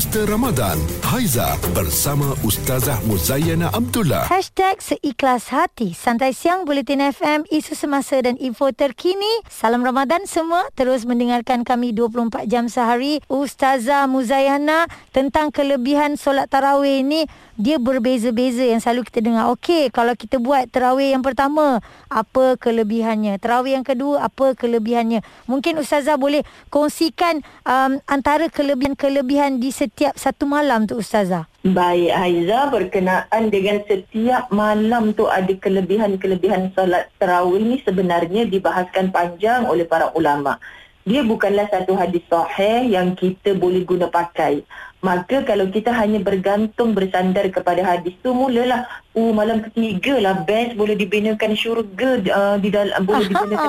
Booster Ramadan. Haiza bersama Ustazah Muzayana Abdullah. Hashtag seikhlas hati. Santai siang Bulletin FM Isu semasa dan info terkini. Salam Ramadan semua. Terus mendengarkan kami 24 jam sehari. Ustazah Muzayana Tentang kelebihan solat tarawih ini Dia berbeza-beza yang selalu kita dengar. Okey kalau kita buat tarawih yang pertama Apa kelebihannya? Tarawih yang kedua Apa kelebihannya? Mungkin Ustazah boleh kongsikan um, Antara kelebihan-kelebihan di setiap satu malam tu Ustazah? Baik Haiza berkenaan dengan setiap malam tu ada kelebihan-kelebihan solat tarawih ni sebenarnya dibahaskan panjang oleh para ulama. Dia bukanlah satu hadis sahih yang kita boleh guna pakai. Maka kalau kita hanya bergantung bersandar kepada hadis tu mulalah oh malam ketiga lah best boleh dibinakan syurga uh, di dalam boleh dibinakan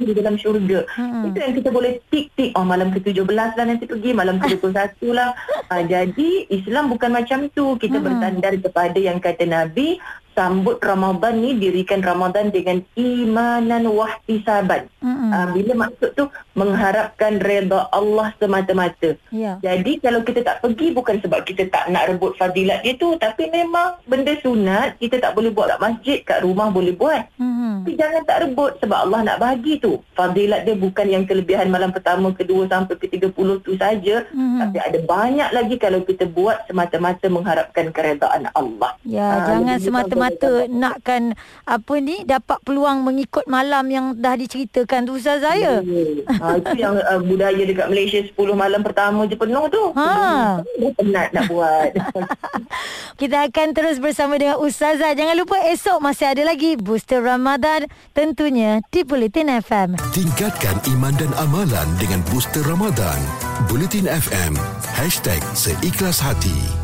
di dalam syurga. Hmm. Itu yang kita boleh tik-tik oh malam ke-17 lah nanti pergi malam ke-21 lah. Uh, jadi Islam bukan macam tu. Kita hmm. bersandar kepada yang kata Nabi sambut Ramadan ni dirikan Ramadan dengan imanan wahtisaban. Mm-hmm. Uh, bila maksud tu mengharapkan redha Allah semata-mata. Yeah. Jadi kalau kita tak pergi bukan sebab kita tak nak rebut fadilat dia tu tapi memang benda sunat kita tak boleh buat kat masjid kat rumah boleh buat. Mm-hmm. Tapi jangan tak rebut sebab Allah nak bagi tu. Fadilat dia bukan yang kelebihan malam pertama, kedua sampai ke 30 tu saja mm-hmm. tapi ada banyak lagi kalau kita buat semata-mata mengharapkan keredaan Allah. Ya, yeah, uh, jangan semata-mata semata nakkan apa ni dapat peluang mengikut malam yang dah diceritakan tu Ustaz saya. Ha, itu yang uh, budaya dekat Malaysia 10 malam pertama je penuh tu. Ha. Dah penat nak buat. Kita akan terus bersama dengan Ustazah. Jangan lupa esok masih ada lagi Booster Ramadan tentunya di Bulletin FM. Tingkatkan iman dan amalan dengan Booster Ramadan. Bulletin FM. Seikhlas hati.